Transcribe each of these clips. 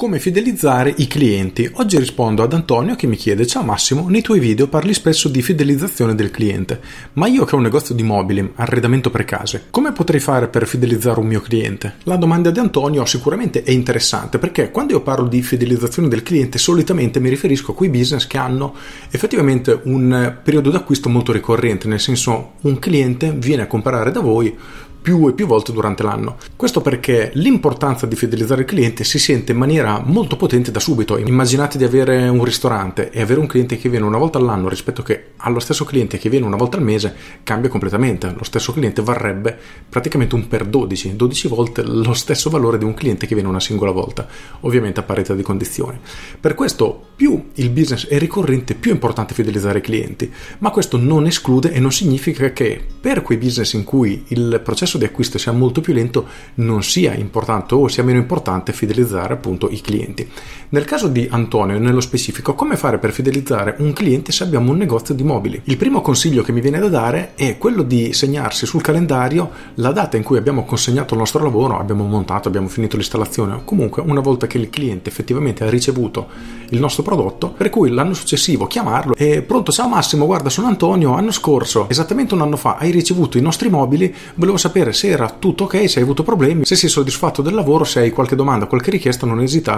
Come fidelizzare i clienti? Oggi rispondo ad Antonio che mi chiede Ciao Massimo, nei tuoi video parli spesso di fidelizzazione del cliente, ma io che ho un negozio di mobili, arredamento per case, come potrei fare per fidelizzare un mio cliente? La domanda di Antonio sicuramente è interessante perché quando io parlo di fidelizzazione del cliente solitamente mi riferisco a quei business che hanno effettivamente un periodo d'acquisto molto ricorrente, nel senso un cliente viene a comprare da voi più e più volte durante l'anno. Questo perché l'importanza di fidelizzare il cliente si sente in maniera molto potente da subito. Immaginate di avere un ristorante e avere un cliente che viene una volta all'anno rispetto allo stesso cliente che viene una volta al mese cambia completamente. Lo stesso cliente varrebbe praticamente un per 12, 12 volte lo stesso valore di un cliente che viene una singola volta, ovviamente a parità di condizioni. Per questo più il business è ricorrente, più è importante fidelizzare i clienti, ma questo non esclude e non significa che per quei business in cui il processo di acquisto sia molto più lento non sia importante o sia meno importante fidelizzare appunto i clienti. Nel caso di Antonio, nello specifico, come fare per fidelizzare un cliente se abbiamo un negozio di mobili? Il primo consiglio che mi viene da dare è quello di segnarsi sul calendario la data in cui abbiamo consegnato il nostro lavoro, abbiamo montato, abbiamo finito l'installazione comunque una volta che il cliente effettivamente ha ricevuto il nostro prodotto, per cui l'anno successivo chiamarlo e pronto, ciao Massimo, guarda sono Antonio, anno scorso, esattamente un anno fa, hai ricevuto i nostri mobili, volevo sapere se era tutto ok, se hai avuto problemi, se sei soddisfatto del lavoro, se hai qualche domanda, qualche richiesta, non esitare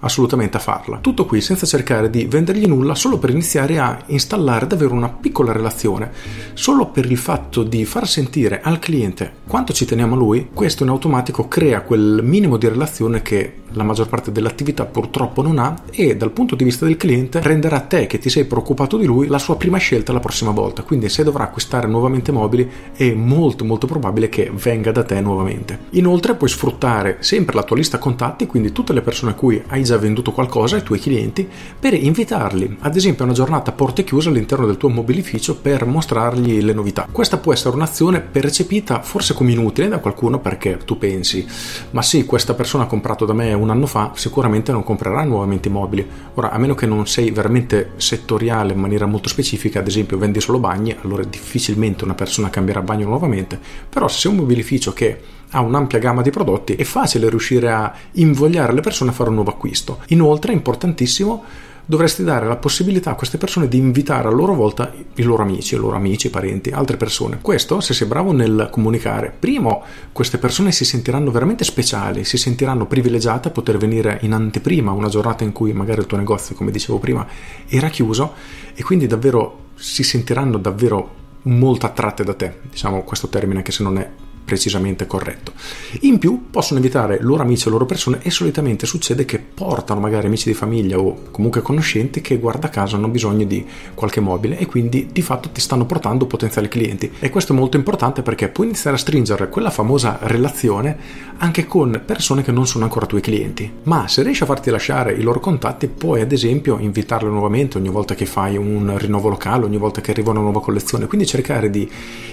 assolutamente a farla. Tutto qui senza cercare di vendergli nulla, solo per iniziare a installare davvero una piccola relazione. Solo per il fatto di far sentire al cliente quanto ci teniamo a lui, questo in automatico crea quel minimo di relazione che la maggior parte dell'attività purtroppo non ha e dal punto di vista del cliente renderà te che ti sei preoccupato di lui la sua prima scelta la prossima volta. Quindi se dovrà acquistare nuovamente mobili è molto molto probabile che venga da te nuovamente. Inoltre puoi sfruttare sempre la tua lista contatti, quindi tutte le persone a cui hai già venduto qualcosa, i tuoi clienti, per invitarli, ad esempio a una giornata a porte chiuse all'interno del tuo mobilificio per mostrargli le novità. Questa può essere un'azione percepita forse come inutile da qualcuno perché tu pensi, ma sì, questa persona ha comprato da me un anno fa, sicuramente non comprerà nuovamente i mobili. Ora, a meno che non sei veramente settoriale in maniera molto specifica, ad esempio vendi solo bagni, allora difficilmente una persona cambierà bagno nuovamente, però se sei un mobilificio che ha un'ampia gamma di prodotti, è facile riuscire a invogliare le persone a fare un nuovo acquisto. Inoltre è importantissimo dovresti dare la possibilità a queste persone di invitare a loro volta i loro amici, i loro amici, i parenti, altre persone. Questo, se sei bravo nel comunicare, primo, queste persone si sentiranno veramente speciali, si sentiranno privilegiate a poter venire in anteprima una giornata in cui magari il tuo negozio, come dicevo prima, era chiuso e quindi davvero si sentiranno davvero molto attratte da te, diciamo questo termine anche se non è precisamente corretto. In più possono invitare loro amici e loro persone e solitamente succede che portano magari amici di famiglia o comunque conoscenti che guarda caso hanno bisogno di qualche mobile e quindi di fatto ti stanno portando potenziali clienti. E questo è molto importante perché puoi iniziare a stringere quella famosa relazione anche con persone che non sono ancora tuoi clienti. Ma se riesci a farti lasciare i loro contatti puoi ad esempio invitarli nuovamente ogni volta che fai un rinnovo locale ogni volta che arriva una nuova collezione. Quindi cercare di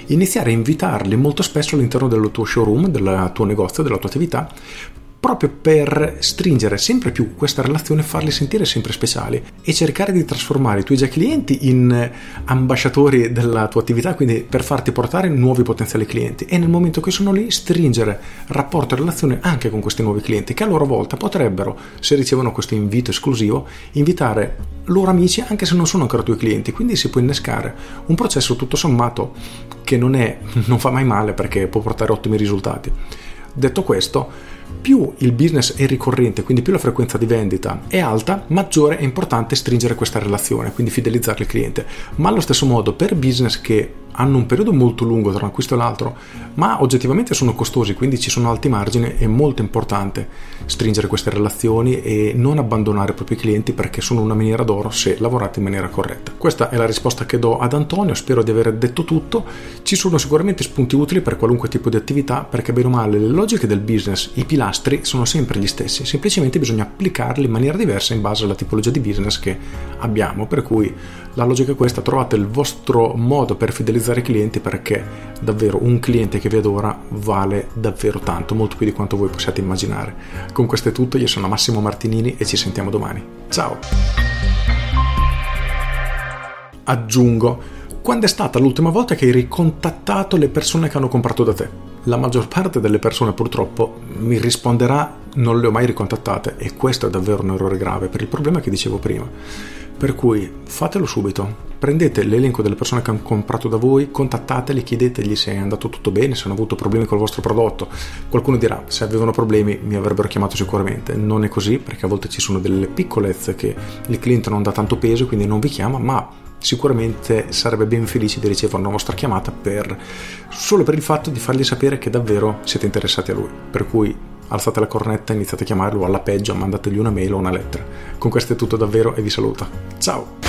iniziare a invitarli molto spesso all'interno all'interno del tuo showroom, del tuo negozio, della tua attività, proprio per stringere sempre più questa relazione, farli sentire sempre speciali e cercare di trasformare i tuoi già clienti in ambasciatori della tua attività, quindi per farti portare nuovi potenziali clienti e nel momento che sono lì stringere rapporto e relazione anche con questi nuovi clienti che a loro volta potrebbero, se ricevono questo invito esclusivo, invitare loro amici anche se non sono ancora tuoi clienti, quindi si può innescare un processo tutto sommato che non, è, non fa mai male perché può portare ottimi risultati. Detto questo, più il business è ricorrente, quindi più la frequenza di vendita è alta, maggiore è importante stringere questa relazione, quindi fidelizzare il cliente. Ma allo stesso modo per business che hanno un periodo molto lungo tra un acquisto e l'altro, ma oggettivamente sono costosi, quindi ci sono alti margini, è molto importante stringere queste relazioni e non abbandonare i propri clienti perché sono una miniera d'oro se lavorate in maniera corretta. Questa è la risposta che do ad Antonio, spero di aver detto tutto. Ci sono sicuramente spunti utili per qualunque tipo di attività perché bene o male le logiche del business, i pilastri sono sempre gli stessi, semplicemente bisogna applicarli in maniera diversa in base alla tipologia di business che abbiamo, per cui la logica è questa, trovate il vostro modo per fidelizzare i clienti perché davvero un cliente che vi adora vale davvero tanto, molto più di quanto voi possiate immaginare. Con questo è tutto, io sono Massimo Martinini e ci sentiamo domani. Ciao! Aggiungo quando è stata l'ultima volta che hai ricontattato le persone che hanno comprato da te? La maggior parte delle persone purtroppo mi risponderà non le ho mai ricontattate e questo è davvero un errore grave per il problema che dicevo prima. Per cui fatelo subito, prendete l'elenco delle persone che hanno comprato da voi, contattateli, chiedetegli se è andato tutto bene, se hanno avuto problemi col vostro prodotto. Qualcuno dirà se avevano problemi mi avrebbero chiamato sicuramente. Non è così perché a volte ci sono delle piccolezze che il cliente non dà tanto peso quindi non vi chiama, ma sicuramente sarebbe ben felice di ricevere una vostra chiamata per, solo per il fatto di fargli sapere che davvero siete interessati a lui. Per cui alzate la cornetta, iniziate a chiamarlo, alla peggio mandategli una mail o una lettera. Con questo è tutto davvero e vi saluto. Ciao!